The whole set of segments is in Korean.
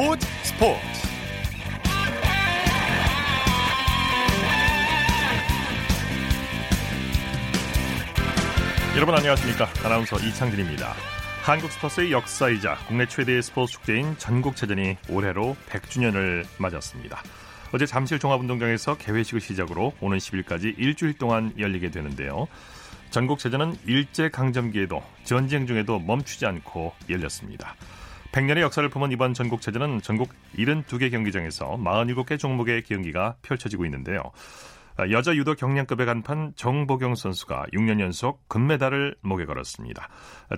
스포츠 스포츠. 여러분 안녕하십니까? 아나운서 이창진입니다. 한국 스포츠의 역사이자 국내 최대의 스포츠 축제인 전국체전이 올해로 100주년을 맞았습니다. 어제 잠실 종합운동장에서 개회식을 시작으로 오는 10일까지 일주일 동안 열리게 되는데요. 전국체전은 일제강점기에도 전쟁 중에도 멈추지 않고 열렸습니다. 100년의 역사를 품은 이번 전국체전은 전국 72개 경기장에서 47개 종목의 경기가 펼쳐지고 있는데요. 여자 유도 경량급의 간판 정보경 선수가 6년 연속 금메달을 목에 걸었습니다.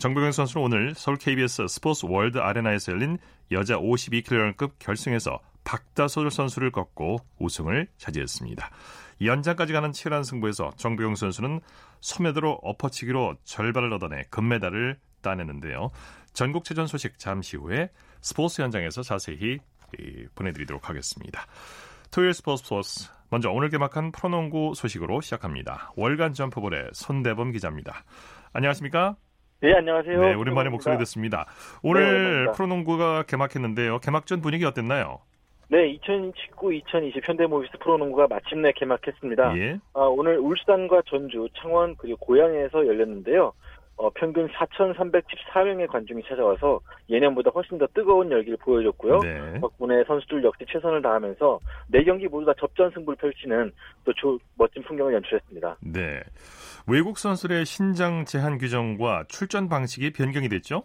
정보경 선수는 오늘 서울 KBS 스포츠 월드 아레나에서 열린 여자 52kg급 결승에서 박다솔 선수를 꺾고 우승을 차지했습니다. 연장까지 가는 치열한 승부에서 정보경 선수는 소매도로 엎어치기로 절반을 얻어내 금메달을 따내는데요. 전국체전 소식 잠시 후에 스포츠 현장에서 자세히 보내드리도록 하겠습니다. 토요일 스포츠 스포츠 먼저 오늘 개막한 프로농구 소식으로 시작합니다. 월간 점프볼의 손대범 기자입니다. 안녕하십니까? 네, 안녕하세요. 네, 오랜만에 목소리 듣습니다. 오늘 네, 프로농구가 개막했는데요. 개막전 분위기 어땠나요? 네, 2019-2020 현대모비스 프로농구가 마침내 개막했습니다. 예. 아, 오늘 울산과 전주, 창원 그리고 고양에서 열렸는데요. 어, 평균 4,314명의 관중이 찾아와서 예년보다 훨씬 더 뜨거운 열기를 보여줬고요. 네. 덕분에 선수들 역시 최선을 다하면서 네 경기 모두 다 접전 승부를 펼치는 또 조, 멋진 풍경을 연출했습니다. 네. 외국 선수들의 신장 제한 규정과 출전 방식이 변경이 됐죠?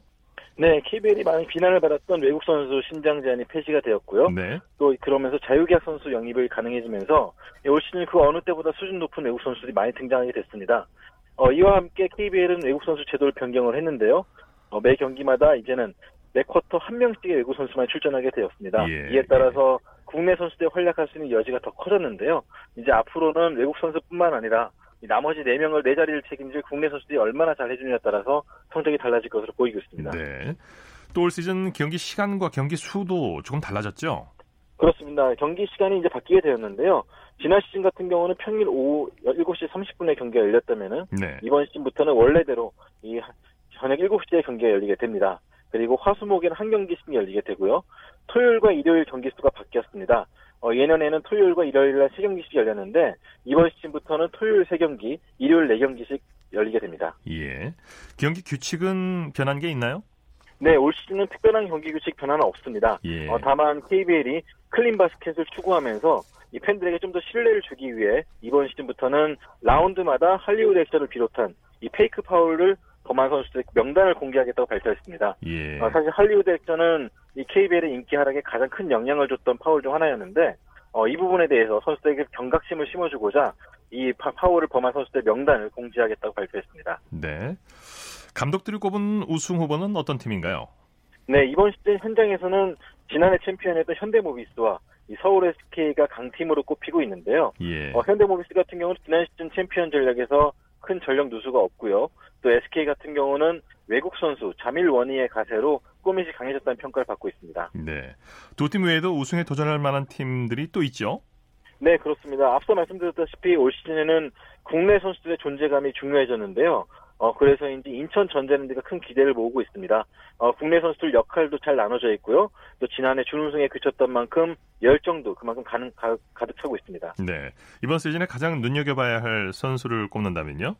네, KBL이 많은 비난을 받았던 외국 선수 신장 제한이 폐지가 되었고요. 네. 또 그러면서 자유계약 선수 영입이 가능해지면서 올 시즌 그 어느 때보다 수준 높은 외국 선수들이 많이 등장하게 됐습니다. 어, 이와 함께 KBL은 외국 선수 제도를 변경을 했는데요. 어, 매 경기마다 이제는 매 쿼터 한 명씩의 외국 선수만 출전하게 되었습니다. 예, 이에 따라서 예. 국내 선수들이 활약할 수 있는 여지가 더 커졌는데요. 이제 앞으로는 외국 선수뿐만 아니라 나머지 4명을 4자리를 책임질 국내 선수들이 얼마나 잘 해주느냐에 따라서 성적이 달라질 것으로 보이고 있습니다. 네. 또 올 시즌 경기 시간과 경기 수도 조금 달라졌죠? 그렇습니다. 경기 시간이 이제 바뀌게 되었는데요. 지난 시즌 같은 경우는 평일 오후 7시 30분에 경기가 열렸다면은 네. 이번 시즌부터는 원래대로 이 저녁 7시에 경기가 열리게 됩니다. 그리고 화수목에는 한 경기씩 열리게 되고요. 토요일과 일요일 경기 수가 바뀌었습니다. 어, 예년에는 토요일과 일요일 날 3경기씩 열렸는데 이번 시즌부터는 토요일 3경기, 일요일 4경기씩 열리게 됩니다. 예. 경기 규칙은 변한 게 있나요? 네, 올 시즌은 특별한 경기 규칙 변화는 없습니다. 예. 어, 다만 KBL이 클린 바스켓을 추구하면서 이 팬들에게 좀 더 신뢰를 주기 위해 이번 시즌부터는 라운드마다 할리우드 액션을 비롯한 이 페이크 파울을 범한 선수들의 명단을 공개하겠다고 발표했습니다. 예. 어, 사실 할리우드 액션은 이 KBL의 인기 하락에 가장 큰 영향을 줬던 파울 중 하나였는데 어, 이 부분에 대해서 선수들에게 경각심을 심어주고자 이 파, 파울을 범한 선수들의 명단을 공지하겠다고 발표했습니다. 네. 감독들이 꼽은 우승 후보는 어떤 팀인가요? 네, 이번 시즌 현장에서는 지난해 챔피언이었던 현대모비스와 이 서울 SK가 강팀으로 꼽히고 있는데요. 예. 어, 현대모비스 같은 경우는 지난 시즌 챔피언 전략에서 큰 전력 누수가 없고요. 또 SK 같은 경우는 외국 선수 자밀 원희의 가세로 꼬밋이 강해졌다는 평가를 받고 있습니다. 네. 두 팀 외에도 우승에 도전할 만한 팀들이 또 있죠? 네, 그렇습니다. 앞서 말씀드렸다시피 올 시즌에는 국내 선수들의 존재감이 중요해졌는데요. 어, 그래서인지 인천 전자랜드가 큰 기대를 모으고 있습니다. 어, 국내 선수들 역할도 잘 나눠져 있고요. 또 지난해 준우승에 그쳤던 만큼 열정도 그만큼 가능, 가, 가득 차고 있습니다. 네. 이번 시즌에 가장 눈여겨봐야 할 선수를 꼽는다면요?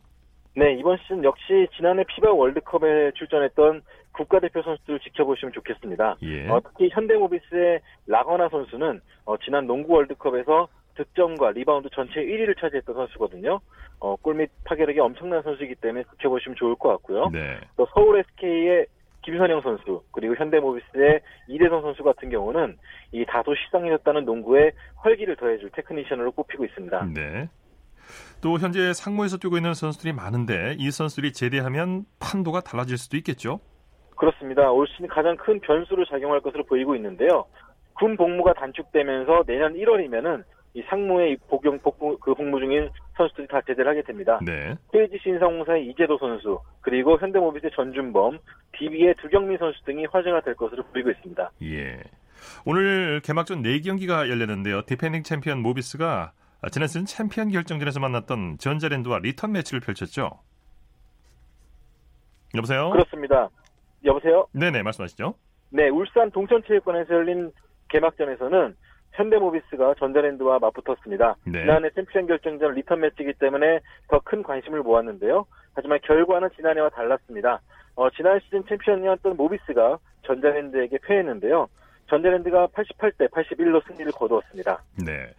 네, 이번 시즌 역시 지난해 FIBA 월드컵에 출전했던 국가대표 선수들을 지켜보시면 좋겠습니다. 예. 어, 특히 현대모비스의 라건아 선수는 어, 지난 농구 월드컵에서 득점과 리바운드 전체 1위를 차지했던 선수거든요. 어, 골밑 파괴력이 엄청난 선수이기 때문에 지켜보시면 좋을 것 같고요. 네. 또 서울 SK의 김선영 선수 그리고 현대모비스의 이대성 선수 같은 경우는 이 다소 시상해졌다는 농구에 활기를 더해줄 테크니션으로 꼽히고 있습니다. 네. 또 현재 상무에서 뛰고 있는 선수들이 많은데 이 선수들이 제대하면 판도가 달라질 수도 있겠죠? 그렇습니다. 올 시즌 가장 큰 변수로 작용할 것으로 보이고 있는데요. 군 복무가 단축되면서 내년 1월이면은 이 상무의 복용 복무 그 복무 중인 선수들이 다 제대를 하게 됩니다. 네. KGC 인삼공사의 이재도 선수 그리고 현대모비스의 전준범, DB의 두경민 선수 등이 화제가 될 것으로 보이고 있습니다. 예. 오늘 개막전 4경기가 열렸는데요. 디펜딩 챔피언 모비스가 지난 시즌 챔피언 결정전에서 만났던 전자랜드와 리턴 매치를 펼쳤죠. 여보세요? 그렇습니다. 여보세요? 네네, 말씀하시죠. 네, 울산 동천체육관에서 열린 개막전에서는 현대모비스가 전자랜드와 맞붙었습니다. 네. 지난해 챔피언 결정전 리턴 매치이기 때문에 더 큰 관심을 모았는데요. 하지만 결과는 지난해와 달랐습니다. 어, 지난 시즌 챔피언이었던 모비스가 전자랜드에게 패했는데요. 전자랜드가 88대 81로 승리를 거두었습니다. 네.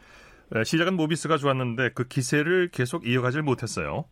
시작은 모비스가 좋았는데 그 기세를 계속 이어가질 못했어요.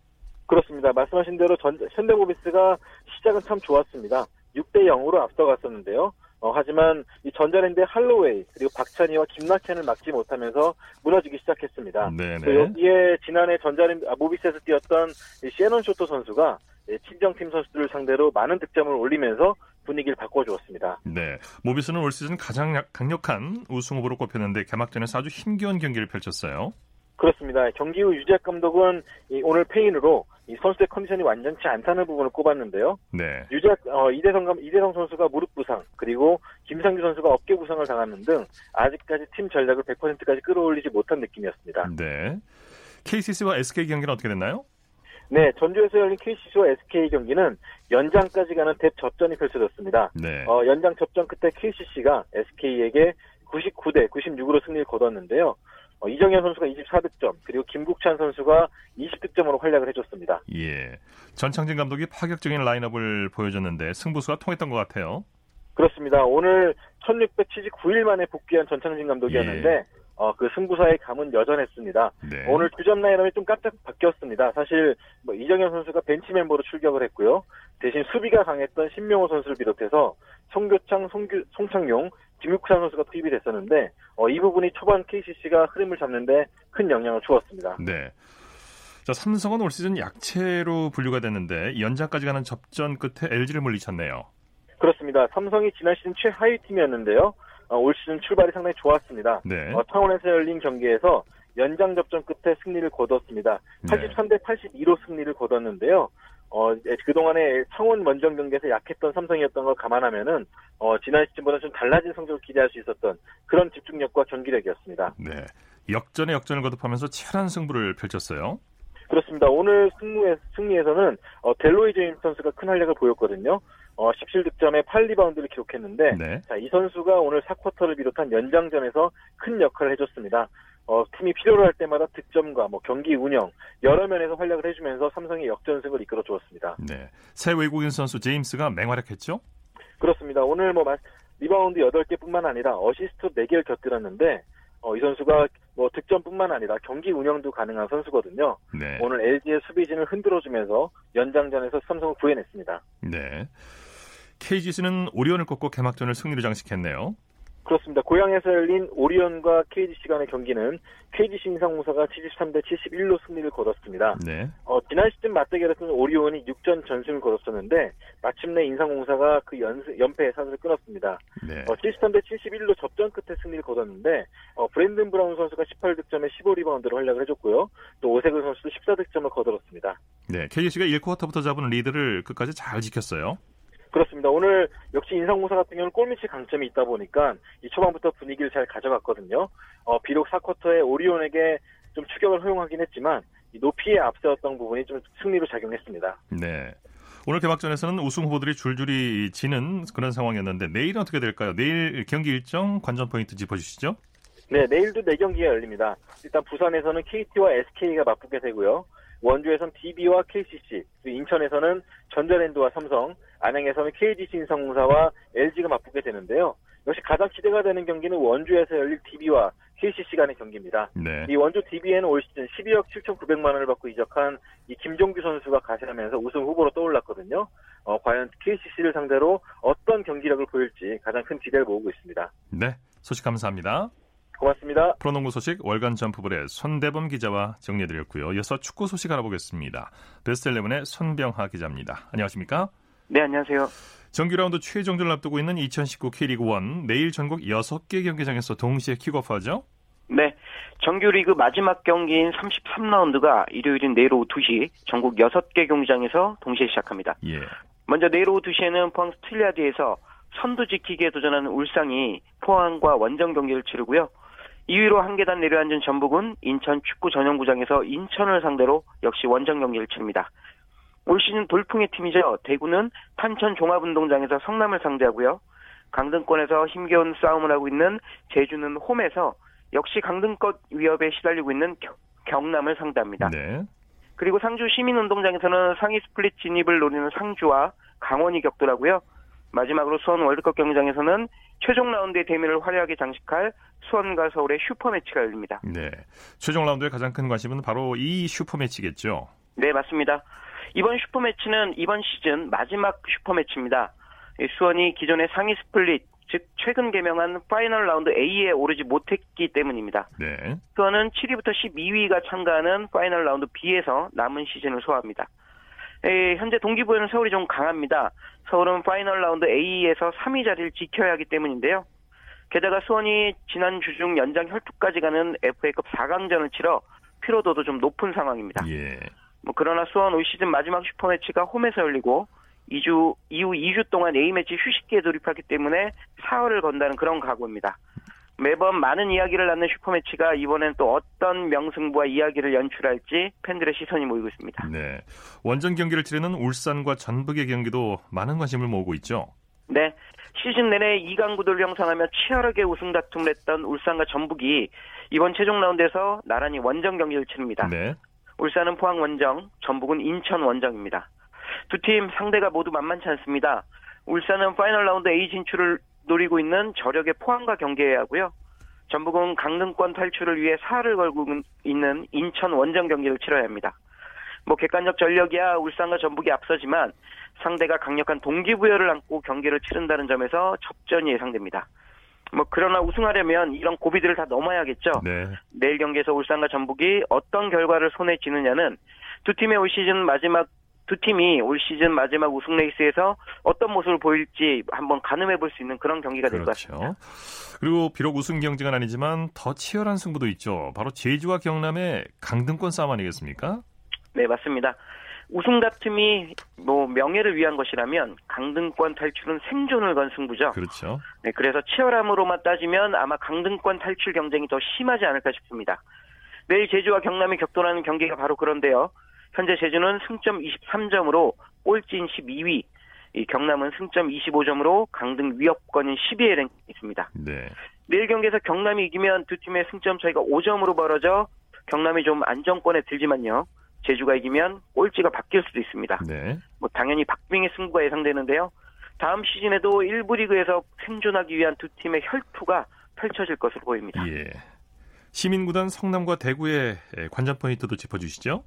그렇습니다. 말씀하신 대로 전, 현대모비스가 시작은 참 좋았습니다. 6대 0으로 앞서갔었는데요. 어, 하지만 이 전자랜드의 할로웨이 그리고 박찬희와 김낙현을 막지 못하면서 무너지기 시작했습니다. 네네. 여기에 지난해 전자랜드 아, 모비스에서 뛰었던 시에넌 쇼토 선수가 친정팀 선수들을 상대로 많은 득점을 올리면서 분위기를 바꿔주었습니다. 네, 모비스는 올 시즌 가장 강력한 우승 후보로 꼽혔는데 개막전에서 아주 힘겨운 경기를 펼쳤어요. 그렇습니다. 경기 후 유재학 감독은 오늘 페인으로 이 선수의 컨디션이 완전치 않다는 부분을 꼽았는데요. 네. 유재학 어, 이대성 이대성 선수가 무릎 부상 그리고 김상규 선수가 어깨 부상을 당하는 등 아직까지 팀 전략을 100%까지 끌어올리지 못한 느낌이었습니다. 네. KCC와 SK 경기는 어떻게 됐나요? 네, 전주에서 열린 KCC와 SK 경기는 연장까지 가는 대 접전이 펼쳐졌습니다. 네. 어, 연장 접전 끝에 KCC가 SK에게 99대 96으로 승리를 거뒀는데요. 어, 이정현 선수가 24득점, 그리고 김국찬 선수가 20득점으로 활약을 해줬습니다. 예. 전창진 감독이 파격적인 라인업을 보여줬는데 승부수가 통했던 것 같아요. 그렇습니다. 오늘 1679일 만에 복귀한 전창진 감독이었는데 예. 어, 그 승부사의 감은 여전했습니다. 네. 오늘 주전 라인업이 좀 깜짝 바뀌었습니다. 사실 뭐 이정현 선수가 벤치 멤버로 출격을 했고요. 대신 수비가 강했던 신명호 선수를 비롯해서 송교창, 송규, 송창용, 김육찬 선수가 투입이 됐었는데 어, 이 부분이 초반 KCC가 흐름을 잡는데 큰 영향을 주었습니다. 네. 자, 삼성은 올 시즌 약체로 분류가 됐는데 연장까지 가는 접전 끝에 LG를 물리쳤네요. 그렇습니다. 삼성이 지난 시즌 최하위 팀이었는데요. 어, 올 시즌 출발이 상당히 좋았습니다. 네. 어, 창원에서 열린 경기에서 연장 접전 끝에 승리를 거뒀습니다. 83대 82로 승리를 거뒀는데요. 어, 그동안에 창원 원정 경기에서 약했던 삼성이었던 걸 감안하면은, 어, 지난 시즌보다 좀 달라진 성적을 기대할 수 있었던 그런 집중력과 경기력이었습니다. 네. 역전의 역전을 거듭하면서 치열한 승부를 펼쳤어요. 그렇습니다. 오늘 승무에, 승리에서는, 어, 델로이 제임스 선수가 큰 활약을 보였거든요. 어, 17득점에 8리바운드를 기록했는데, 네. 자, 이 선수가 오늘 4쿼터를 비롯한 연장전에서 큰 역할을 해줬습니다. 어, 팀이 필요로 할 때마다 득점과 뭐 경기 운영 여러 면에서 활약을 해주면서 삼성의 역전승을 이끌어 주었습니다. 네, 새 외국인 선수 제임스가 맹활약했죠? 그렇습니다. 오늘 뭐 리바운드 8개뿐만 아니라 어시스트 4개를 곁들였는데 어, 이 선수가 뭐 득점뿐만 아니라 경기 운영도 가능한 선수거든요. 네. 오늘 LG의 수비진을 흔들어주면서 연장전에서 삼성을 구해냈습니다. 네. KGC는 오리온을 꺾고 개막전을 승리로 장식했네요. 그렇습니다. 고향에서 열린 오리온과 KGC 간의 경기는 KGC 인상공사가 73대 71로 승리를 거뒀습니다. 네. 어, 지난 시즌 맞대결에서는 오리온이 6전 전승을 거뒀었는데 마침내 인상공사가 그 연, 연패의 사슬을 끊었습니다. 네. 어, 73대 71로 접전 끝에 승리를 거뒀는데 어, 브랜든 브라운 선수가 18득점에 15리바운드로 활약을 해줬고요. 또 오세근 선수도 14득점을 거들었습니다. 네, KGC가 1쿼터부터 잡은 리드를 끝까지 잘 지켰어요. 그렇습니다. 오늘 역시 인상공사 같은 경우는 골밑이 강점이 있다 보니까 이 초반부터 분위기를 잘 가져갔거든요. 어, 비록 4쿼터에 오리온에게 좀 추격을 허용하긴 했지만 높이에 앞세웠던 부분이 좀 승리로 작용했습니다. 네. 오늘 개막전에서는 우승 후보들이 줄줄이 지는 그런 상황이었는데 내일은 어떻게 될까요? 내일 경기 일정 관전 포인트 짚어주시죠. 네, 내일도 4경기가 열립니다. 일단 부산에서는 KT와 SK가 맞붙게 되고요. 원주에선 DB와 KCC, 인천에서는 전자랜드와 삼성, 안양에서는 KGC 인상공사와 LG가 맞붙게 되는데요. 역시 가장 기대가 되는 경기는 원주에서 열릴 DB와 KCC 간의 경기입니다. 네. 이 원주 DB에는 올 시즌 12억 7,900만 원을 받고 이적한 이 김종규 선수가 가세하면서 우승 후보로 떠올랐거든요. 어, 과연 KCC를 상대로 어떤 경기력을 보일지 가장 큰 기대를 모으고 있습니다. 네, 소식 감사합니다. 고맙습니다. 프로농구 소식 월간 점프볼의 손대범 기자와 정리해드렸고요. 이어서 축구 소식 알아보겠습니다. 베스트 11의 손병하 기자입니다. 안녕하십니까? 네, 안녕하세요. 정규 라운드 최종전을 앞두고 있는 2019 K리그 1 내일 전국 6개 경기장에서 동시에 킥오프하죠? 네. 정규 리그 마지막 경기인 33라운드가 일요일인 내일 오후 2시 전국 6개 경기장에서 동시에 시작합니다. 예. 먼저 내일 오후 2시에는 포항 스틸야드에서 선두 지키기에 도전하는 울산이 포항과 원정 경기를 치르고요. 2위로 한 계단 내려앉은 전북은 인천 축구 전용구장에서 인천을 상대로 역시 원정 경기를 치릅니다. 올 시즌 돌풍의 팀이죠. 대구는 탄천 종합운동장에서 성남을 상대하고요. 강등권에서 힘겨운 싸움을 하고 있는 제주는 홈에서 역시 강등권 위협에 시달리고 있는 경남을 상대합니다. 네. 그리고 상주 시민운동장에서는 상위 스플릿 진입을 노리는 상주와 강원이 격돌하고요. 마지막으로 수원 월드컵 경기장에서는 최종 라운드의 대미를 화려하게 장식할 수원과 서울의 슈퍼매치가 열립니다. 네. 최종 라운드의 가장 큰 관심은 바로 이 슈퍼매치겠죠? 네, 맞습니다. 이번 슈퍼매치는 이번 시즌 마지막 슈퍼매치입니다. 수원이 기존의 상위 스플릿, 즉 최근 개명한 파이널 라운드 A에 오르지 못했기 때문입니다. 네. 수원은 7위부터 12위가 참가하는 파이널 라운드 B에서 남은 시즌을 소화합니다. 에, 현재 동기부여는 서울이 좀 강합니다. 서울은 파이널 라운드 A에서 3위 자리를 지켜야 하기 때문인데요. 게다가 수원이 지난 주중 연장 혈투까지 가는 FA컵 4강전을 치러 피로도도 좀 높은 상황입니다. 예. 뭐 그러나 수원 올 시즌 마지막 슈퍼매치가 홈에서 열리고 2주 이후 2주 동안 A매치 휴식기에 돌입하기 때문에 사활을 건다는 그런 각오입니다. 매번 많은 이야기를 낳는 슈퍼매치가 이번엔 또 어떤 명승부와 이야기를 연출할지 팬들의 시선이 모이고 있습니다. 네. 원정 경기를 치르는 울산과 전북의 경기도 많은 관심을 모으고 있죠. 네. 시즌 내내 2강 구도를 형성하며 치열하게 우승 다툼을 했던 울산과 전북이 이번 최종 라운드에서 나란히 원정 경기를 치릅니다. 네. 울산은 포항 원정, 전북은 인천 원정입니다. 두 팀 상대가 모두 만만치 않습니다. 울산은 파이널 라운드 A 진출을 노리고 있는 저력의 포항과 경기해야 하고요. 전북은 강등권 탈출을 위해 사활을 걸고 있는 인천 원정 경기를 치러야 합니다. 뭐 객관적 전력이야 울산과 전북이 앞서지만 상대가 강력한 동기부여를 안고 경기를 치른다는 점에서 접전이 예상됩니다. 뭐 그러나 우승하려면 이런 고비들을 다 넘어야겠죠. 네. 내일 경기에서 울산과 전북이 어떤 결과를 손에 쥐느냐는 두 팀의 올 시즌 마지막 두 팀이 올 시즌 마지막 우승 레이스에서 어떤 모습을 보일지 한번 가늠해 볼 수 있는 그런 경기가 될것 그렇죠. 같습니다. 그리고 비록 우승 경쟁은 아니지만 더 치열한 승부도 있죠. 바로 제주와 경남의 강등권 싸움 아니겠습니까? 네, 맞습니다. 우승 다툼이 뭐 명예를 위한 것이라면 강등권 탈출은 생존을 건 승부죠. 그렇죠. 네, 그래서 치열함으로만 따지면 아마 강등권 탈출 경쟁이 더 심하지 않을까 싶습니다. 내일 제주와 경남이 격돌하는 경기가 바로 그런데요. 현재 제주는 승점 23점으로 꼴찌인 12위, 이 경남은 승점 25점으로 강등 위협권인 10위에 랭크 있습니다. 네. 내일 경기에서 경남이 이기면 두 팀의 승점 차이가 5점으로 벌어져 경남이 좀 안정권에 들지만요. 제주가 이기면 꼴찌가 바뀔 수도 있습니다. 네. 뭐 당연히 박빙의 승부가 예상되는데요. 다음 시즌에도 1부 리그에서 생존하기 위한 두 팀의 혈투가 펼쳐질 것으로 보입니다. 예. 시민구단 성남과 대구의 관전 포인트도 짚어주시죠.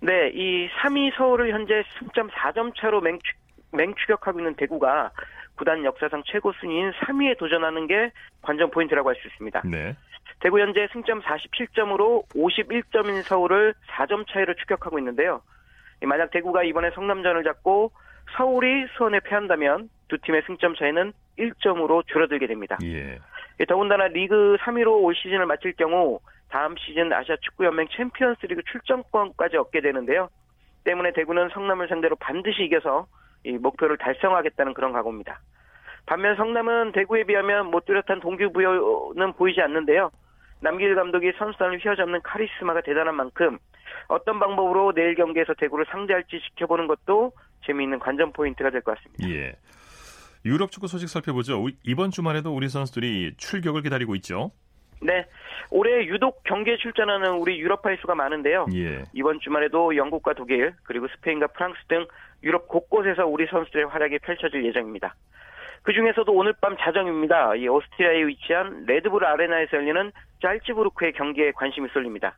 네, 이 3위 서울을 현재 승점 4점 차로 맹추, 맹추격하고 있는 대구가 구단 역사상 최고 순위인 3위에 도전하는 게 관전 포인트라고 할 수 있습니다. 네. 대구 현재 승점 47점으로 51점인 서울을 4점 차이로 추격하고 있는데요. 만약 대구가 이번에 성남전을 잡고 서울이 수원에 패한다면 두 팀의 승점 차이는 1점으로 줄어들게 됩니다. 예. 더군다나 리그 3위로 올 시즌을 마칠 경우 다음 시즌 아시아 축구연맹 챔피언스리그 출전권까지 얻게 되는데요. 때문에 대구는 성남을 상대로 반드시 이겨서 이 목표를 달성하겠다는 그런 각오입니다. 반면 성남은 대구에 비하면 못 뚜렷한 동기부여는 보이지 않는데요. 남길 감독이 선수단을 휘어잡는 카리스마가 대단한 만큼 어떤 방법으로 내일 경기에서 대구를 상대할지 지켜보는 것도 재미있는 관전 포인트가 될 것 같습니다. 예. 유럽 축구 소식 살펴보죠. 이번 주말에도 우리 선수들이 출격을 기다리고 있죠. 네. 올해 유독 경기에 출전하는 우리 유럽파의 수가 많은데요. 예. 이번 주말에도 영국과 독일, 그리고 스페인과 프랑스 등 유럽 곳곳에서 우리 선수들의 활약이 펼쳐질 예정입니다. 그 중에서도 오늘 밤 자정입니다. 이 오스트리아에 위치한 레드불 아레나에서 열리는 짤츠부르크의 경기에 관심이 쏠립니다.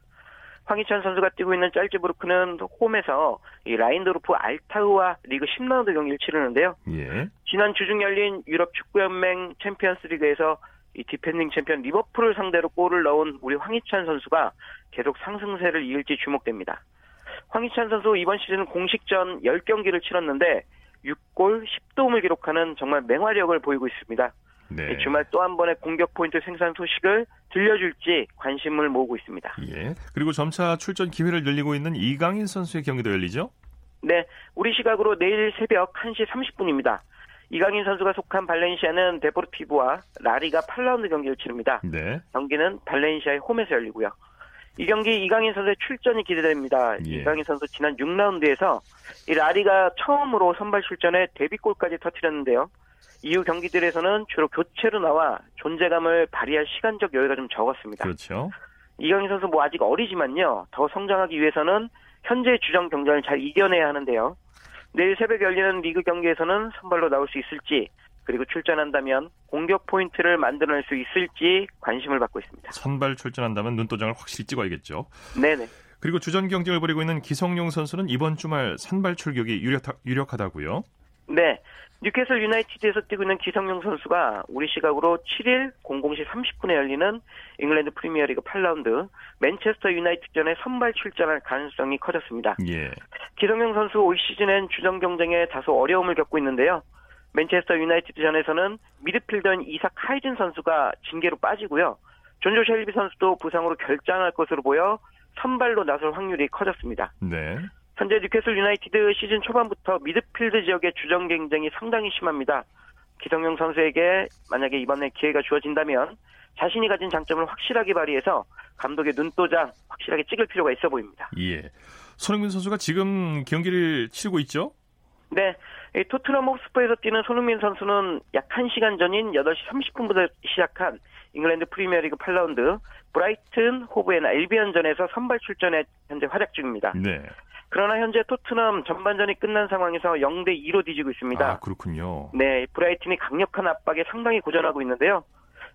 황희찬 선수가 뛰고 있는 짤츠부르크는 홈에서 이 라인도르프 알타흐와 리그 10라운드 경기를 치르는데요. 예. 지난 주중 열린 유럽 축구연맹 챔피언스리그에서 이 디펜딩 챔피언 리버풀을 상대로 골을 넣은 우리 황희찬 선수가 계속 상승세를 이을지 주목됩니다. 황희찬 선수 이번 시즌 공식전 10경기를 치렀는데 6골 10도움을 기록하는 정말 맹활약을 보이고 있습니다. 네. 주말 또 한 번의 공격 포인트 생산 소식을 들려줄지 관심을 모으고 있습니다. 예. 그리고 점차 출전 기회를 늘리고 있는 이강인 선수의 경기도 열리죠? 네. 우리 시각으로 내일 새벽 1시 30분입니다. 이강인 선수가 속한 발렌시아는 데포르티브와 라리가 8라운드 경기를 치릅니다. 네. 경기는 발렌시아의 홈에서 열리고요. 이 경기 이강인 선수의 출전이 기대됩니다. 예. 이강인 선수 지난 6라운드에서 이 라리가 처음으로 선발 출전에 데뷔골까지 터뜨렸는데요. 이후 경기들에서는 주로 교체로 나와 존재감을 발휘할 시간적 여유가 좀 적었습니다. 그렇죠. 이경희 선수 뭐 아직 어리지만요. 더 성장하기 위해서는 현재 주전 경쟁을 잘 이겨내야 하는데요. 내일 새벽에 열리는 리그 경기에서는 선발로 나올 수 있을지 그리고 출전한다면 공격 포인트를 만들어낼 수 있을지 관심을 받고 있습니다. 선발 출전한다면 눈도장을 확실히 찍어야겠죠. 네네. 그리고 주전 경쟁을 벌이고 있는 기성용 선수는 이번 주말 선발 출격이 유력, 유력하다고요? 네. 뉴캐슬 유나이티드에서 뛰고 있는 기성용 선수가 우리 시각으로 7일 00시 30분에 열리는 잉글랜드 프리미어리그 8라운드 맨체스터 유나이티드전에 선발 출전할 가능성이 커졌습니다. 예. 기성용 선수 올 시즌엔 주전 경쟁에 다소 어려움을 겪고 있는데요. 맨체스터 유나이티드전에서는 미드필더인 이삭 하이든 선수가 징계로 빠지고요. 존조 셸비 선수도 부상으로 결장할 것으로 보여 선발로 나설 확률이 커졌습니다. 네. 현재 뉴캐슬 유나이티드 시즌 초반부터 미드필드 지역의 주전 경쟁이 상당히 심합니다. 기성용 선수에게 만약에 이번에 기회가 주어진다면 자신이 가진 장점을 확실하게 발휘해서 감독의 눈도장 확실하게 찍을 필요가 있어 보입니다. 예. 손흥민 선수가 지금 경기를 치르고 있죠? 네. 토트넘 호스퍼에서 뛰는 손흥민 선수는 약 1시간 전인 8시 30분부터 시작한 잉글랜드 프리미어리그 8라운드 브라이튼 호브 앤 알비언전에서 선발 출전해 현재 활약 중입니다. 네. 그러나 현재 토트넘 전반전이 끝난 상황에서 0대 2로 뒤지고 있습니다. 아, 그렇군요. 네, 브라이튼이 강력한 압박에 상당히 고전하고 있는데요.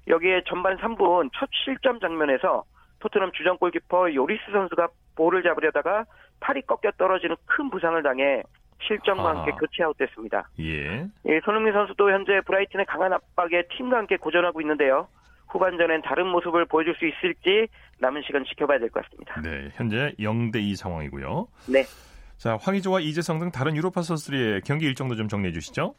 여기에 전반 3분 첫 실점 장면에서 토트넘 주전 골키퍼 요리스 선수가 볼을 잡으려다가 팔이 꺾여 떨어지는 큰 부상을 당해 실점과 함께 아. 교체 아웃됐습니다. 예. 예, 손흥민 선수도 현재 브라이튼의 강한 압박에 팀과 함께 고전하고 있는데요. 후반전엔 다른 모습을 보여줄 수 있을지 남은 시간 지켜봐야 될 것 같습니다. 네, 현재 0대 2 상황이고요. 네. 자, 황희조와 이재성 등 다른 유로파 선수들의 경기 일정도 좀 정리해 주시죠.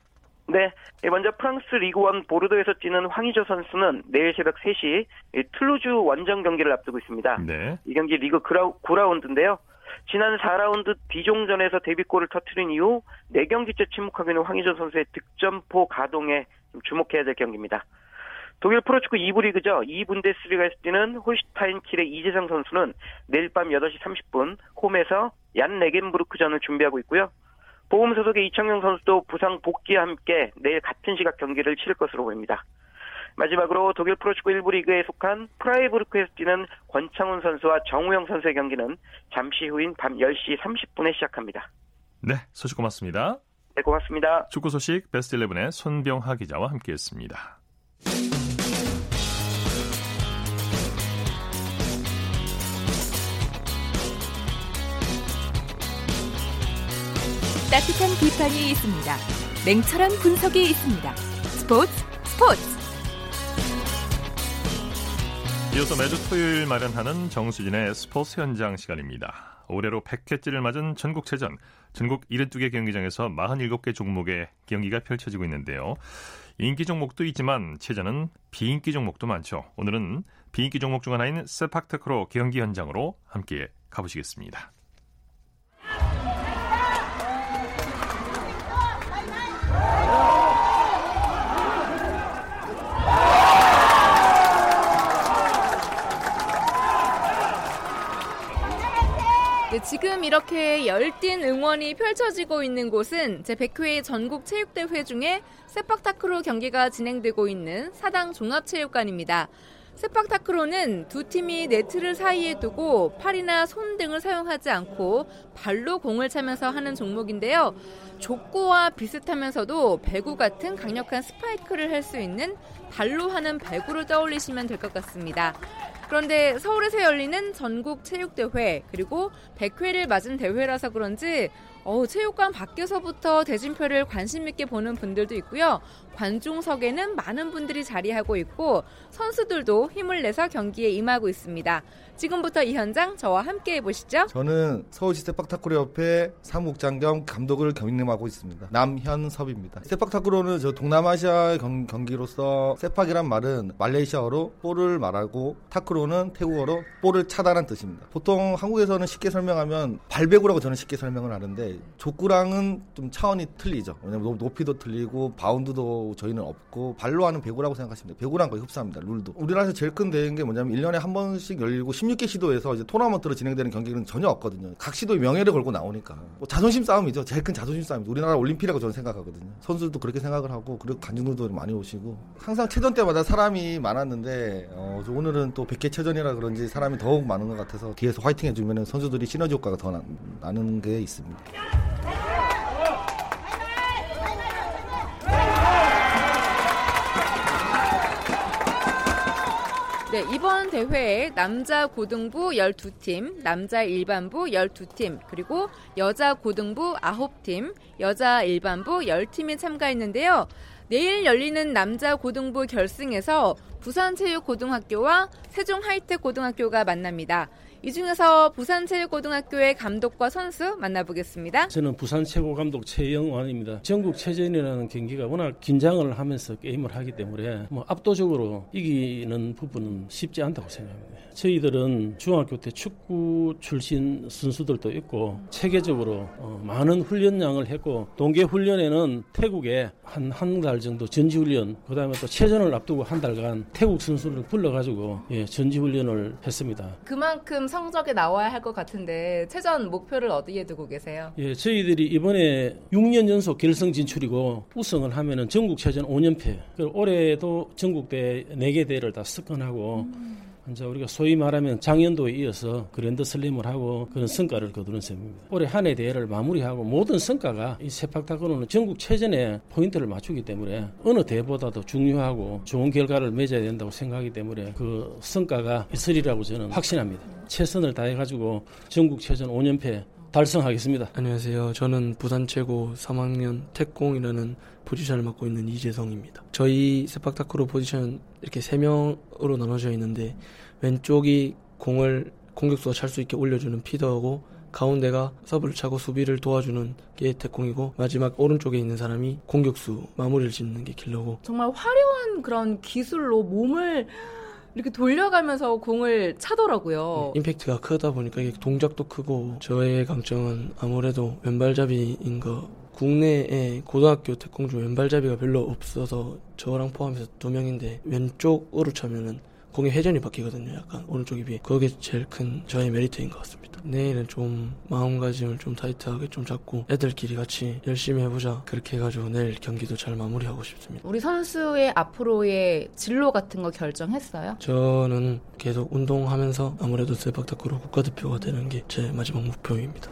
네, 먼저 프랑스 리그1 보르도에서 뛰는 황의조 선수는 내일 새벽 3시 툴루즈 원정 경기를 앞두고 있습니다. 네. 이 경기 리그 9라운드인데요. 지난 4라운드 디종전에서 데뷔골을 터트린 이후 4경기째 침묵하고 있는 황의조 선수의 득점포 가동에 주목해야 될 경기입니다. 독일 프로축구 2부 리그죠. 2분데스리가에서 뛰는 홀슈타인 킬의 이재성 선수는 내일 밤 8시 30분 홈에서 얀 레겐스부르크전을 준비하고 있고요. 보험 소속의 이창용 선수도 부상 복귀와 함께 내일 같은 시각 경기를 치를 것으로 보입니다. 마지막으로 독일 프로축구 1부 리그에 속한 프라이부르크에서 뛰는 권창훈 선수와 정우영 선수의 경기는 잠시 후인 밤 10시 30분에 시작합니다. 네, 소식 고맙습니다. 네, 고맙습니다. 축구 소식 베스트 11의 손병하 기자와 함께했습니다. 따뜻한 비판이 있습니다. 냉철한 분석이 있습니다. 스포츠 스포츠. 이어서 매주 토요일 마련하는 정수진의 스포츠 현장 시간입니다. 올해로 100회째를 맞은 전국체전, 전국 72개 경기장에서 47개 종목의 경기가 펼쳐지고 있는데요. 인기 종목도 있지만 체전은 비인기 종목도 많죠. 오늘은 비인기 종목 중 하나인 세팍테크로 경기 현장으로 함께 가보시겠습니다. 네, 지금 이렇게 열띤 응원이 펼쳐지고 있는 곳은 제100회 전국 체육대회 중에 세팍타크로 경기가 진행되고 있는 사당 종합체육관입니다. 세팍 타크로는 두 팀이 네트를 사이에 두고 팔이나 손 등을 사용하지 않고 발로 공을 차면서 하는 종목인데요. 족구와 비슷하면서도 배구 같은 강력한 스파이크를 할 수 있는 발로 하는 배구를 떠올리시면 될 것 같습니다. 그런데 서울에서 열리는 전국 체육대회 그리고 100회를 맞은 대회라서 그런지 어, 체육관 밖에서부터 대진표를 관심 있게 보는 분들도 있고요. 관중석에는 많은 분들이 자리하고 있고 선수들도 힘을 내서 경기에 임하고 있습니다. 지금부터 이 현장 저와 함께 해보시죠. 저는 서울시 세팍타크로 협회 사무국장 겸 감독을 겸임하고 있습니다. 남현섭입니다. 세팍타크로는 저 동남아시아 경, 경기로서 세팍이란 말은 말레이시아어로 볼을 말하고 타크로는 태국어로 볼을 차단한 뜻입니다. 보통 한국에서는 쉽게 설명하면 발배구라고 저는 쉽게 설명을 하는데 족구랑은 좀 차원이 틀리죠. 왜냐면 높이도 틀리고 바운드도 저희는 없고 발로 하는 배구라고 생각하시면 돼요. 배구랑 거의 흡사합니다. 룰도. 우리나라에서 제일 큰 대회인 게 뭐냐면 1년에 한 번씩 열리고 16개 시도에서 이제 토너먼트로 진행되는 경기는 전혀 없거든요. 각 시도의 명예를 걸고 나오니까. 뭐 자존심 싸움이죠. 제일 큰 자존심 싸움이죠. 우리나라 올림픽이라고 저는 생각하거든요. 선수들도 그렇게 생각을 하고 그리고 관중들도 많이 오시고 항상 체전 때마다 사람이 많았는데 어, 오늘은 또 100개 체전이라 그런지 사람이 더욱 많은 것 같아서 뒤에서 화이팅 해주면 선수들이 시너지 효과가 더 나, 나는 게 있습니다. 네, 이번 대회에 남자 고등부 12팀, 남자 일반부 12팀, 그리고 여자 고등부 9팀, 여자 일반부 10팀이 참가했는데요. 내일 열리는 남자 고등부 결승에서 부산체육고등학교와 세종하이텍고등학교가 만납니다. 이 중에서 부산체육고등학교의 감독과 선수 만나보겠습니다. 저는 부산체육감독 최영환입니다. 전국 체전이라는 경기가 워낙 긴장을 하면서 게임을 하기 때문에 뭐 압도적으로 이기는 부분은 쉽지 않다고 생각합니다. 저희들은 중학교 때 축구 출신 선수들도 있고 체계적으로 어, 많은 훈련량을 했고 동계 훈련에는 태국에 한 한 달 정도 전지 훈련 그다음에 또 체전을 앞두고 한 달간 태국 선수를 불러가지고 예, 전지 훈련을 했습니다. 그만큼 성적에 나와야 할 것 같은데 체전 목표를 어디에 두고 계세요? 예, 저희들이 이번에 6년 연속 결승 진출이고 우승을 하면은 전국 체전 5년패. 올해도 전국대 4개 대회를 다 석권하고 음. 이제 우리가 소위 말하면 작년도에 이어서 그랜드 슬림을 하고 그런 성과를 거두는 셈입니다. 올해 한 해 대회를 마무리하고 모든 성과가 이 세팍타크로는 전국 체전에 포인트를 맞추기 때문에 어느 대회보다도 중요하고 좋은 결과를 맺어야 된다고 생각하기 때문에 그 성과가 있으리라고 저는 확신합니다. 최선을 다해가지고 전국 체전 5년패 달성하겠습니다. 안녕하세요. 저는 부산 최고 3학년 태공이라는 포지션을 맡고 있는 이재성입니다. 저희 세팍타크로 포지션 이렇게 3명으로 나눠져 있는데 왼쪽이 공을 공격수가 찰 수 있게 올려주는 피더하고 가운데가 서브를 차고 수비를 도와주는 게 태공이고 마지막 오른쪽에 있는 사람이 공격수 마무리를 짓는 게 킬러고 정말 화려한 그런 기술로 몸을 이렇게 돌려가면서 공을 차더라고요. 네, 임팩트가 크다 보니까 이게 동작도 크고 저의 강점은 아무래도 왼발잡이인 거. 국내에 고등학교 태권 중 왼발잡이가 별로 없어서 저랑 포함해서 두 명인데 왼쪽으로 차면은 공의 회전이 바뀌거든요. 약간 오른쪽이 비해. 그게 제일 큰 저의 메리트인 것 같습니다. 내일은 좀 마음가짐을 좀 타이트하게 좀 잡고 애들끼리 같이 열심히 해보자. 그렇게 해가지고 내일 경기도 잘 마무리하고 싶습니다. 우리 선수의 앞으로의 진로 같은 거 결정했어요? 저는 계속 운동하면서 아무래도 세박탁구로 국가대표가 되는 게 제 마지막 목표입니다.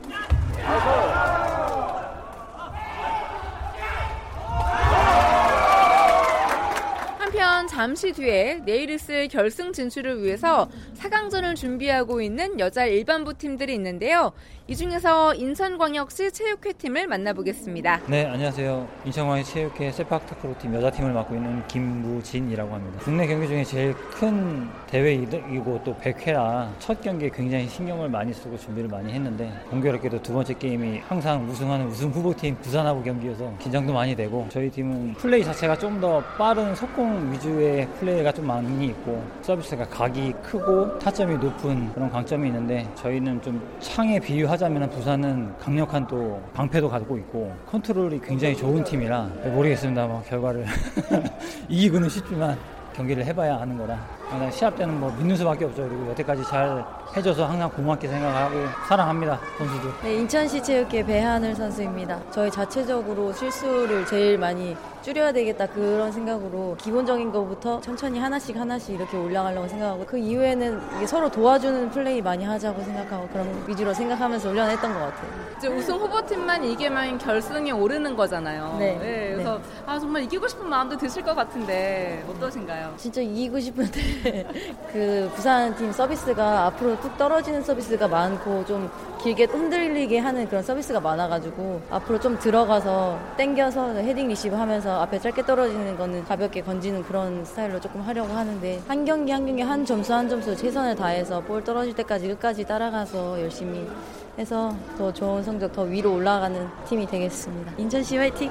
잠시 뒤에 내일 있을 결승 진출을 위해서 4강전을 준비하고 있는 여자 일반부 팀들이 있는데요. 이 중에서 인천광역시 체육회 팀을 만나보겠습니다. 네, 안녕하세요. 인천광역 체육회 세팍타크로 팀 여자팀을 맡고 있는 김무진이라고 합니다. 국내 경기 중에 제일 큰 대회이고 또 100회라 첫 경기에 굉장히 신경을 많이 쓰고 준비를 많이 했는데 공교롭게도 두 번째 게임이 항상 우승하는 우승 후보팀 부산하고 경기여서 긴장도 많이 되고 저희 팀은 플레이 자체가 좀 더 빠른 속공 위주의 플레이가 좀 많이 있고 서비스가 각이 크고 타점이 높은 그런 강점이 있는데 저희는 좀 창에 비유하 하자면 부산은 강력한 또 방패도 가지고 있고 컨트롤이 굉장히 좋은 팀이라 모르겠습니다. 뭐 결과를 이기고는 쉽지만 경기를 해봐야 아는 거라 항상 시합 때는 뭐 믿는 수밖에 없죠. 그리고 여태까지 잘 해줘서 항상 고맙게 생각하고 사랑합니다 선수들. 네, 인천시 체육회 배하늘 선수입니다. 저희 자체적으로 실수를 제일 많이 줄여야 되겠다 그런 생각으로 기본적인 것부터 천천히 하나씩 하나씩 이렇게 올라가려고 생각하고 그 이후에는 이게 서로 도와주는 플레이 많이 하자고 생각하고 그런 위주로 생각하면서 훈련했던 것 같아요. 이제 우승 후보팀만 이기면 결승에 오르는 거잖아요. 네. 네 그래서 네. 아 정말 이기고 싶은 마음도 드실 것 같은데 어떠신가요? 진짜 이기고 싶은데 그 부산 팀 서비스가 앞으로 뚝 떨어지는 서비스가 많고 좀 길게 흔들리게 하는 그런 서비스가 많아가지고 앞으로 좀 들어가서 땡겨서 헤딩 리시브 하면서 앞에 짧게 떨어지는 거는 가볍게 건지는 그런 스타일로 조금 하려고 하는데 한 경기 한 경기 한 점수 한 점수 최선을 다해서 볼 떨어질 때까지 끝까지 따라가서 열심히 해서 더 좋은 성적 더 위로 올라가는 팀이 되겠습니다. 인천시 화이팅!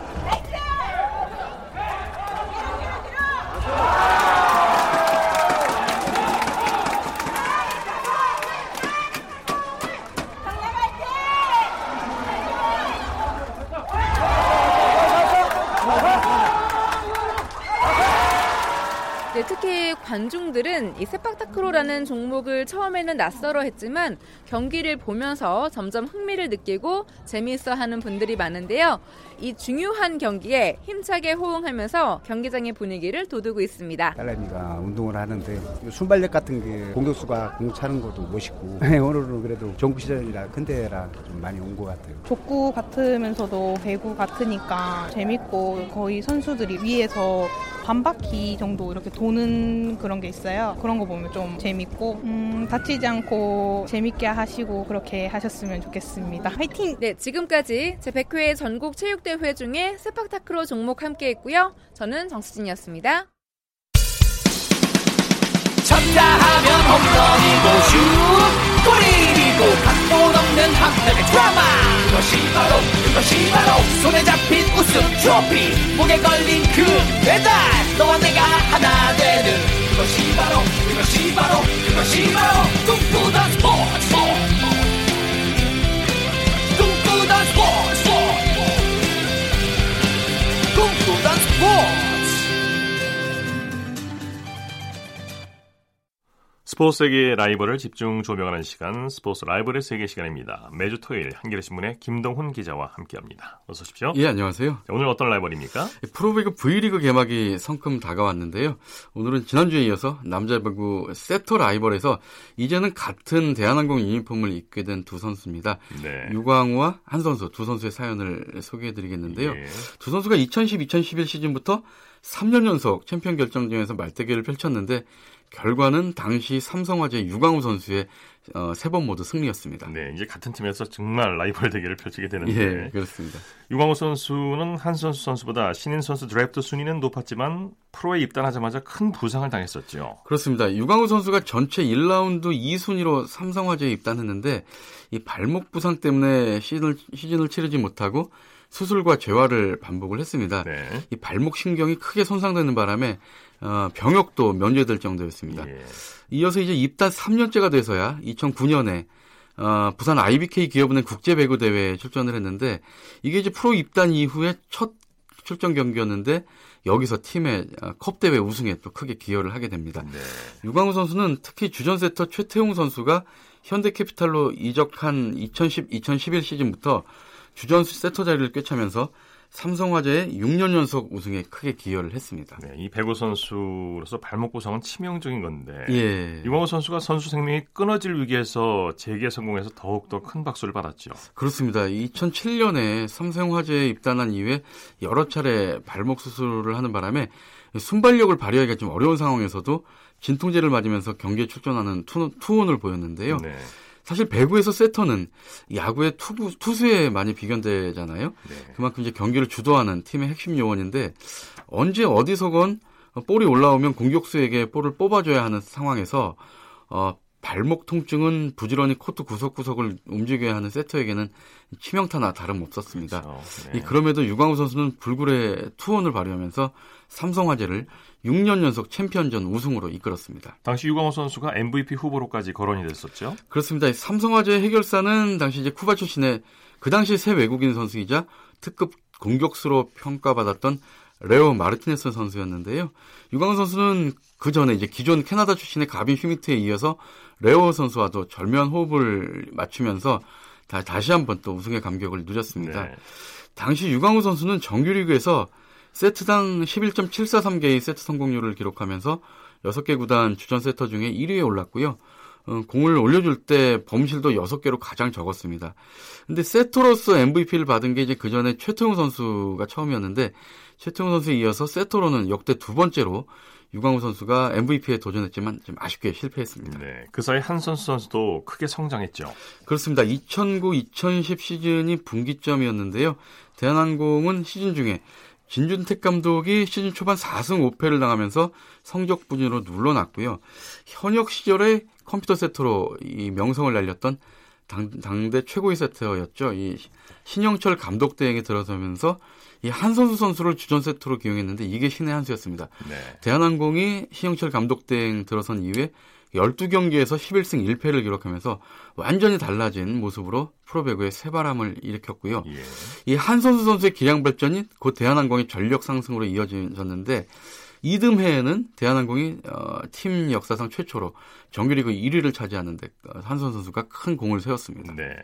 관중들은 이 세팍타크로라는 종목을 처음에는 낯설어 했지만 경기를 보면서 점점 흥미를 느끼고 재미있어 하는 분들이 많은데요. 이 중요한 경기에 힘차게 호응하면서 경기장의 분위기를 돋우고 있습니다. 딸내미가 운동을 하는데 순발력 같은 게 공격수가 공 차는 것도 멋있고 오늘은 그래도 전국 시절이라 큰 데라 좀 많이 온 것 같아요. 족구 같으면서도 배구 같으니까 재밌고 거의 선수들이 위에서 반 바퀴 정도 이렇게 도는 그런 게 있어요. 그런 거 보면 좀 재밌고 음, 다치지 않고 재밌게 하시고 그렇게 하셨으면 좋겠습니다. 화이팅! 네, 지금까지 제 100회 전국 체육대회 중에 세팍타크로 종목 함께 했고요. 저는 정수진이었습니다. 쳤다 하면 홈런이고 슛 골이고 각본 없는 한편의 드라마 그것이 바로 그것이 바로 손에 잡힌 우승 트로피 목에 걸린 그 배달 너와 내가 하나 되는 그것이 바로 그것이 바로 그것이 바 스포츠 세계의 라이벌을 집중 조명하는 시간 스포츠 라이벌의 세계 시간입니다. 매주 토요일 한겨레신문의 김동훈 기자와 함께합니다. 어서 오십시오. 예, 안녕하세요. 오늘 어떤 라이벌입니까? 프로배구 V리그 개막이 성큼 다가왔는데요. 오늘은 지난주에 이어서 남자 배구 세터 라이벌에서 이제는 같은 대한항공 유니폼을 입게 된 두 선수입니다. 네. 유광우와 한선수 두 선수의 사연을 소개해드리겠는데요. 예. 두 선수가 2010-2011 시즌부터 3년 연속 챔피언 결정전에서 맞대결을 펼쳤는데 결과는 당시 삼성화재 유광우 선수의 어, 세번 모두 승리였습니다. 네, 이제 같은 팀에서 정말 라이벌 대결을 펼치게 되는데. 예, 그렇습니다. 유광우 선수는 한선수 선수보다 신인 선수 드래프트 순위는 높았지만 프로에 입단하자마자 큰 부상을 당했었죠. 그렇습니다. 유광우 선수가 전체 1라운드 2순위로 삼성화재에 입단했는데 이 발목 부상 때문에 시즌을, 시즌을 치르지 못하고 수술과 재활을 반복을 했습니다. 네. 이 발목 신경이 크게 손상되는 바람에 어, 병역도 면제될 정도였습니다. 예. 이어서 이제 입단 3년째가 돼서야 2009년에 어, 부산 IBK 기업은행 국제 배구 대회에 출전을 했는데 이게 이제 프로 입단 이후에 첫 출전 경기였는데 여기서 팀의 어, 컵 대회 우승에 또 크게 기여를 하게 됩니다. 네. 유광우 선수는 특히 주전 세터 최태웅 선수가 현대캐피탈로 이적한 2010-2011 시즌부터 주전 세터 자리를 꿰차면서 삼성화재의 6년 연속 우승에 크게 기여를 했습니다. 네, 이 배구 선수로서 발목 부상은 치명적인 건데 예. 유광호 선수가 선수 생명이 끊어질 위기에서 재기에 성공해서 더욱 더 큰 박수를 받았죠. 그렇습니다. 2007년에 삼성화재에 입단한 이후에 여러 차례 발목 수술을 하는 바람에 순발력을 발휘하기가 좀 어려운 상황에서도 진통제를 맞으면서 경기에 출전하는 투, 투혼을 보였는데요. 네. 사실 배구에서 세터는 야구의 투구, 투수에 많이 비견되잖아요. 네. 그만큼 이제 경기를 주도하는 팀의 핵심 요원인데 언제 어디서건 볼이 올라오면 공격수에게 볼을 뽑아줘야 하는 상황에서 어, 발목 통증은 부지런히 코트 구석구석을 움직여야 하는 세터에게는 치명타나 다름없었습니다. 그렇죠. 네. 그럼에도 유광우 선수는 불굴의 투혼을 발휘하면서 삼성화재를 6년 연속 챔피언전 우승으로 이끌었습니다. 당시 유광우 선수가 MVP 후보로까지 거론이 됐었죠. 그렇습니다. 삼성화재 해결사는 당시 이제 쿠바 출신의 그 당시 새 외국인 선수이자 특급 공격수로 평가받았던 레오 마르티네스 선수였는데요. 유광우 선수는 그 전에 이제 기존 캐나다 출신의 가빈 슈미트에 이어서 레오 선수와도 절묘한 호흡을 맞추면서 다, 다시 한번 또 우승의 감격을 누렸습니다. 네. 당시 유광호 선수는 정규리그에서 세트당 11.743개의 세트 성공률을 기록하면서 6개 구단 주전 세터 중에 1위에 올랐고요. 어, 공을 올려줄 때 범실도 6개로 가장 적었습니다. 근데 세터로서 MVP를 받은 게 이제 그 전에 최태웅 선수가 처음이었는데 최태웅 선수에 이어서 세터로는 역대 두 번째로 유광우 선수가 MVP에 도전했지만 좀 아쉽게 실패했습니다. 네, 그 사이 한선수 선수도 크게 성장했죠. 그렇습니다. 2009-2010 시즌이 분기점이었는데요. 대한항공은 시즌 중에 진준택 감독이 시즌 초반 4승 5패를 당하면서 성적 분위로 눌러났고요. 현역 시절에 컴퓨터 세터로 이 명성을 날렸던 당, 당대 최고의 세터였죠. 이 신영철 감독 대행에 들어서면서 이 한선수 선수를 주전 세터로 기용했는데 이게 신의 한 수였습니다. 네. 대한항공이 신영철 감독 대행 들어선 이후에 12경기에서 11승 1패를 기록하면서 완전히 달라진 모습으로 프로배구의 새바람을 일으켰고요. 예. 이 한선수 선수의 기량 발전이 곧 대한항공의 전력 상승으로 이어졌는데 이듬해에는 대한항공이 어, 팀 역사상 최초로 정규리그 1위를 차지하는데 어, 한선 선수가 큰 공을 세웠습니다. 네.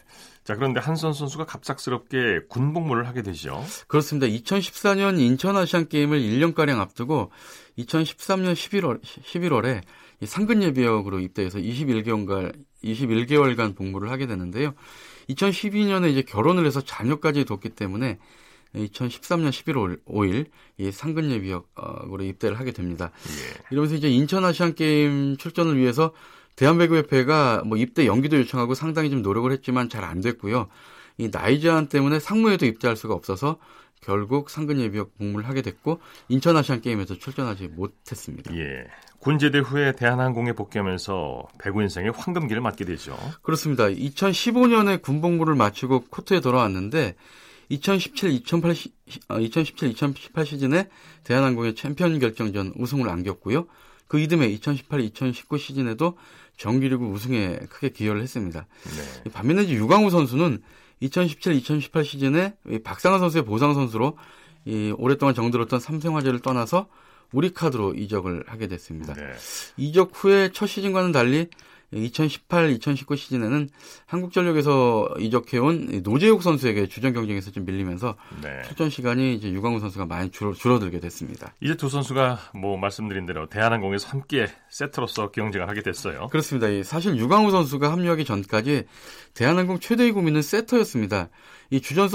자 그런데 한선 선수가 갑작스럽게 군복무를 하게 되죠. 그렇습니다. 2014년 인천 아시안 게임을 1년 가량 앞두고 2013년 11월 11월에 상근 예비역으로 입대해서 21개월간 21개월간 복무를 하게 되는데요. 2012년에 이제 결혼을 해서 자녀까지 뒀기 때문에 2013년 11월 5일 이 상근 예비역으로 입대를 하게 됩니다. 예. 이러면서 이제 인천 아시안 게임 출전을 위해서 대한배구협회가 뭐 입대 연기도 요청하고 상당히 좀 노력을 했지만 잘 안 됐고요. 이 나이 제한 때문에 상무에도 입대할 수가 없어서 결국 상근 예비역 복무를 하게 됐고 인천 아시안 게임에서 출전하지 못했습니다. 예. 군제대 후에 대한항공에 복귀하면서 배구 인생의 황금기를 맞게 되죠. 그렇습니다. 2015년에 군복무를 마치고 코트에 돌아왔는데 2017-2018, 2017-2018 시즌에 대한항공의 챔피언 결정전 우승을 안겼고요. 그 이듬해 2018-2019 시즌에도 정규리그 우승에 크게 기여를 했습니다. 네. 반면에 유광우 선수는 2017-2018 시즌에 박상환 선수의 보상 선수로 이 오랫동안 정들었던 삼성화재를 떠나서 우리카드로 이적을 하게 됐습니다. 네. 이적 후에 첫 시즌과는 달리 2018-2019 시즌에는 한국전력에서 이적해온 노재욱 선수에게 주전 경쟁에서 좀 밀리면서 네. 출전 시간이 이제 유광우 선수가 많이 줄어, 줄어들게 됐습니다. 이제 두 선수가 뭐 말씀드린 대로 대한항공에서 함께 세트로서 경쟁을 하게 됐어요. 그렇습니다. 사실 유광우 선수가 합류하기 전까지 대한항공 최대의 고민은 세터였습니다. 이 주전,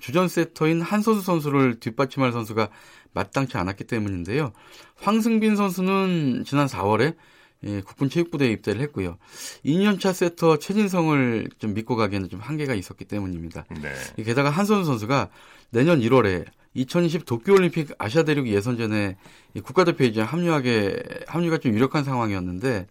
주전 세터인 한선수 선수를 뒷받침할 선수가 마땅치 않았기 때문인데요. 황승빈 선수는 지난 4월에 예, 국군 체육부대에 입대를 했고요. 2년차 세터 최진성을 좀 믿고 가기에는 좀 한계가 있었기 때문입니다. 네. 게다가 한선수 선수가 내년 1월에 2020 도쿄올림픽 아시아 대륙 예선전에 국가대표에 이제 합류하게 합류가 좀 유력한 상황이었는데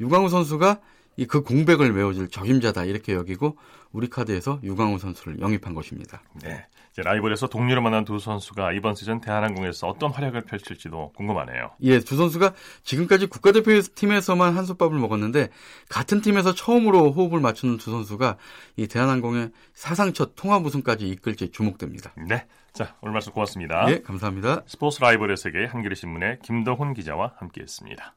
유광우 선수가 그 공백을 메워줄 적임자다 이렇게 여기고 우리 카드에서 유광우 선수를 영입한 것입니다. 네. 라이벌에서 동료를 만난 두 선수가 이번 시즌 대한항공에서 어떤 활약을 펼칠지도 궁금하네요. 예, 두 선수가 지금까지 국가대표 팀에서만 한솥밥을 먹었는데 같은 팀에서 처음으로 호흡을 맞추는 두 선수가 이 대한항공의 사상 첫 통합 우승까지 이끌지 주목됩니다. 네. 자, 오늘 말씀 고맙습니다. 예, 감사합니다. 스포츠 라이벌의 세계 한겨레 신문의 김덕훈 기자와 함께했습니다.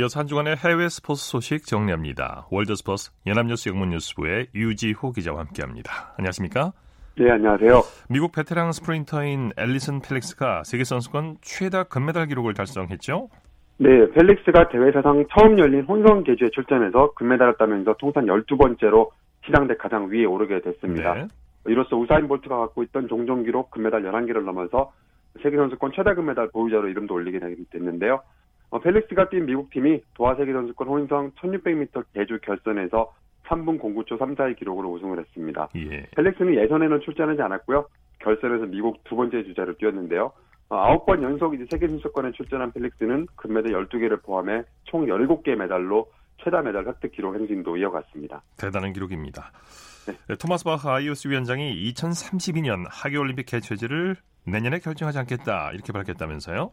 이어서 한 주간의 해외 스포츠 소식 정리합니다. 월드스포츠 연합뉴스 영문뉴스부의 유지호 기자와 함께합니다. 안녕하십니까? 네, 안녕하세요. 미국 베테랑 스프린터인 앨리슨 펠릭스가 세계선수권 최다 금메달 기록을 달성했죠? 네, 펠릭스가 대회 사상 처음 열린 혼성 계주에 출전해서 금메달을 따면서 통산 12번째로 시상대 가장 위에 오르게 됐습니다. 네. 이로써 우사인 볼트가 갖고 있던 종종 기록 금메달 11개를 넘어서 세계선수권 최다 금메달 보유자로 이름도 올리게 됐는데요. 어, 펠릭스가 뛴 미국 팀이 도하 세계 선수권 혼성 1600m 대주 결선에서 3분 09초 34의 기록으로 우승을 했습니다. 예. 펠릭스는 예선에는 출전하지 않았고요. 결선에서 미국 두 번째 주자를 뛰었는데요. 어, 9번 연속 이제 세계 선수권에 출전한 펠릭스는 금메달 12개를 포함해 총 17개 메달로 최다 메달 획득 기록 행진도 이어갔습니다. 대단한 기록입니다. 네. 네, 토마스 바하 IOC 위원장이 2032년 하계올림픽 개최지를 내년에 결정하지 않겠다 이렇게 밝혔다면서요?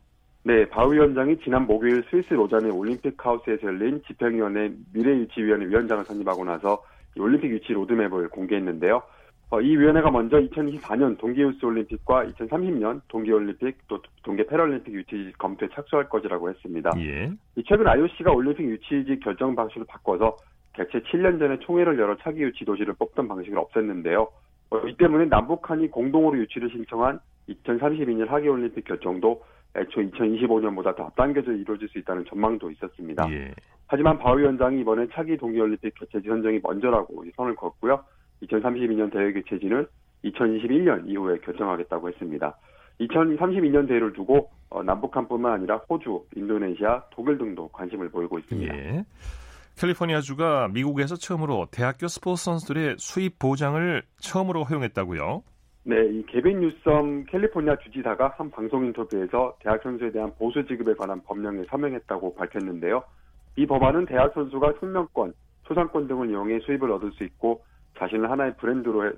네, 바 위원장이 지난 목요일 스위스 로잔의 올림픽 하우스에서 열린 집행위원회 미래유치위원회 위원장을 선임하고 나서 올림픽 유치 로드맵을 공개했는데요. 어, 이 위원회가 먼저 2024년 동계유스 올림픽과 2030년 동계올림픽 또 동계 패럴림픽 유치 검토에 착수할 것이라고 했습니다. 예. 최근 IOC가 올림픽 유치지 결정 방식을 바꿔서 개최 7년 전에 총회를 열어 차기 유치 도시를 뽑던 방식을 없앴는데요. 어, 이 때문에 남북한이 공동으로 유치를 신청한 2032년 하계올림픽 결정도 애초 2025년보다 더 앞당겨져 이루어질 수 있다는 전망도 있었습니다. 예. 하지만 바 위원장이 이번에 차기 동계올림픽 개최지 선정이 먼저라고 선을 걷고요. 2032년 대회 개최지는 2021년 이후에 결정하겠다고 했습니다. 2032년 대회를 두고 어, 남북한뿐만 아니라 호주, 인도네시아, 독일 등도 관심을 보이고 있습니다. 예. 캘리포니아주가 미국에서 처음으로 대학교 스포츠 선수들의 수입 보장을 처음으로 허용했다고요? 네, 이 개빈 뉴섬 캘리포니아 주지사가 한 방송 인터뷰에서 대학 선수에 대한 보수 지급에 관한 법령에 서명했다고 밝혔는데요. 이 법안은 대학 선수가 숙명권, 초상권 등을 이용해 수입을 얻을 수 있고 자신을 하나의 브랜드로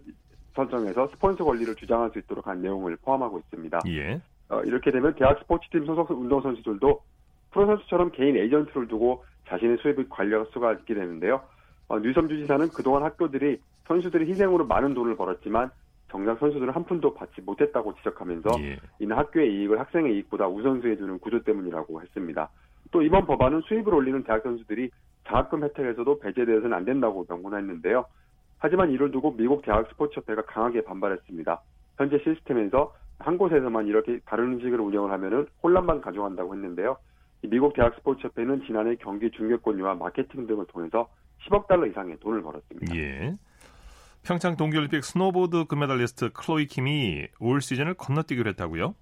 설정해서 스폰서 권리를 주장할 수 있도록 한 내용을 포함하고 있습니다. 예. 어, 이렇게 되면 대학 스포츠팀 소속 운동 선수들도 프로 선수처럼 개인 에이전트를 두고 자신의 수입을 관리할 수가 있게 되는데요. 어, 뉴섬 주지사는 그동안 학교들이 선수들이 희생으로 많은 돈을 벌었지만 정작 선수들은 한 푼도 받지 못했다고 지적하면서 예. 이는 학교의 이익을 학생의 이익보다 우선수해주는 구조 때문이라고 했습니다. 또 이번 법안은 수입을 올리는 대학 선수들이 장학금 혜택에서도 배제되어서는 안 된다고 명문했는데요. 하지만 이를 두고 미국 대학 스포츠협회가 강하게 반발했습니다. 현재 시스템에서 한 곳에서만 이렇게 다른 식으로 운영을 하면은 혼란만 가져간다고 했는데요. 미국 대학 스포츠협회는 지난해 경기 중계권료와 마케팅 등을 통해서 10억 달러 이상의 돈을 벌었습니다. 예. 평창 동계올림픽 스노보드 금메달리스트 클로이 킴이 올 시즌을 건너뛰기로 했다고요?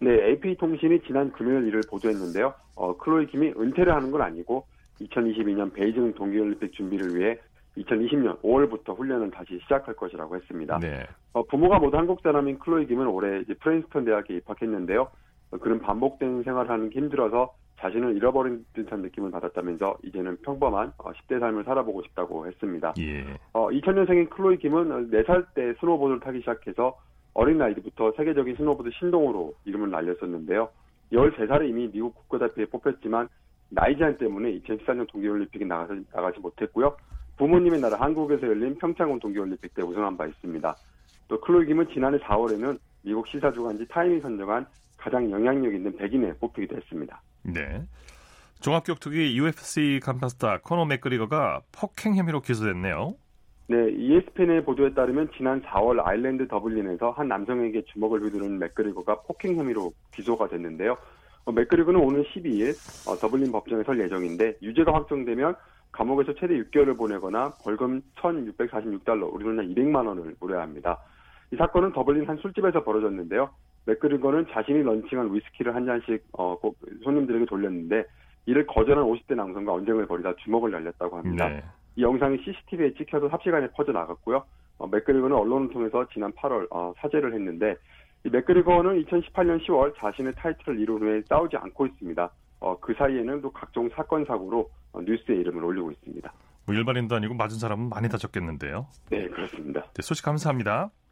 네, AP통신이 지난 금요일 이를 보도했는데요. 어, 클로이 킴이 은퇴를 하는 건 아니고 2022년 베이징 동계올림픽 준비를 위해 2020년 5월부터 훈련을 다시 시작할 것이라고 했습니다. 네. 어, 부모가 모두 한국 사람인 클로이 김은 올해 이제 프린스턴 대학에 입학했는데요. 어, 그는 반복된 생활을 하는 게 힘들어서 자신을 잃어버린 듯한 느낌을 받았다면서 이제는 평범한 어, 10대 삶을 살아보고 싶다고 했습니다. 예. 어, 2000년생인 클로이 김은 4살 때 스노보드를 타기 시작해서 어린 나이부터 세계적인 스노보드 신동으로 이름을 날렸었는데요. 13살에 이미 미국 국가대표에 뽑혔지만 나이 제한 때문에 2014년 동계올림픽에 나가지, 나가지 못했고요. 부모님의 나라 한국에서 열린 평창원 동계올림픽 때 우승한 바 있습니다. 또 클로이 김은 지난해 4월에는 미국 시사주간지 타임이 선정한 가장 영향력 있는 백인에 뽑히기도 했습니다. 네. 종합격투기 UFC 간판스타 코너 맥그리거가 폭행 혐의로 기소됐네요. 네, ESPN의 보도에 따르면 지난 4월 아일랜드 더블린에서 한 남성에게 주먹을 휘두른 맥그리거가 폭행 혐의로 기소가 됐는데요. 어, 맥그리거는 오늘 12일 어, 더블린 법정에 설 예정인데 유죄가 확정되면 감옥에서 최대 6개월을 보내거나 벌금 1,646달러, 우리 돈은 200만 원을 물어야 합니다. 이 사건은 더블린 한 술집에서 벌어졌는데요. 맥그리거는 자신이 런칭한 위스키를 한 잔씩 어, 손님들에게 돌렸는데 이를 거절한 50대 남성과 언쟁을 벌이다 주먹을 날렸다고 합니다. 네. 이 영상이 CCTV에 찍혀서 삽시간에 퍼져 나갔고요. 어, 맥그리거는 언론을 통해서 지난 8월 어, 사죄를 했는데 이 맥그리거는 2018년 10월 자신의 타이틀을 이룬 후에 싸우지 않고 있습니다. 어, 그 사이에는 또 각종 사건 사고로 어, 뉴스에 이름을 올리고 있습니다. 뭐 일반인도 아니고 맞은 사람은 많이 다쳤겠는데요. 네, 그렇습니다. 네, 소식 감사합니다.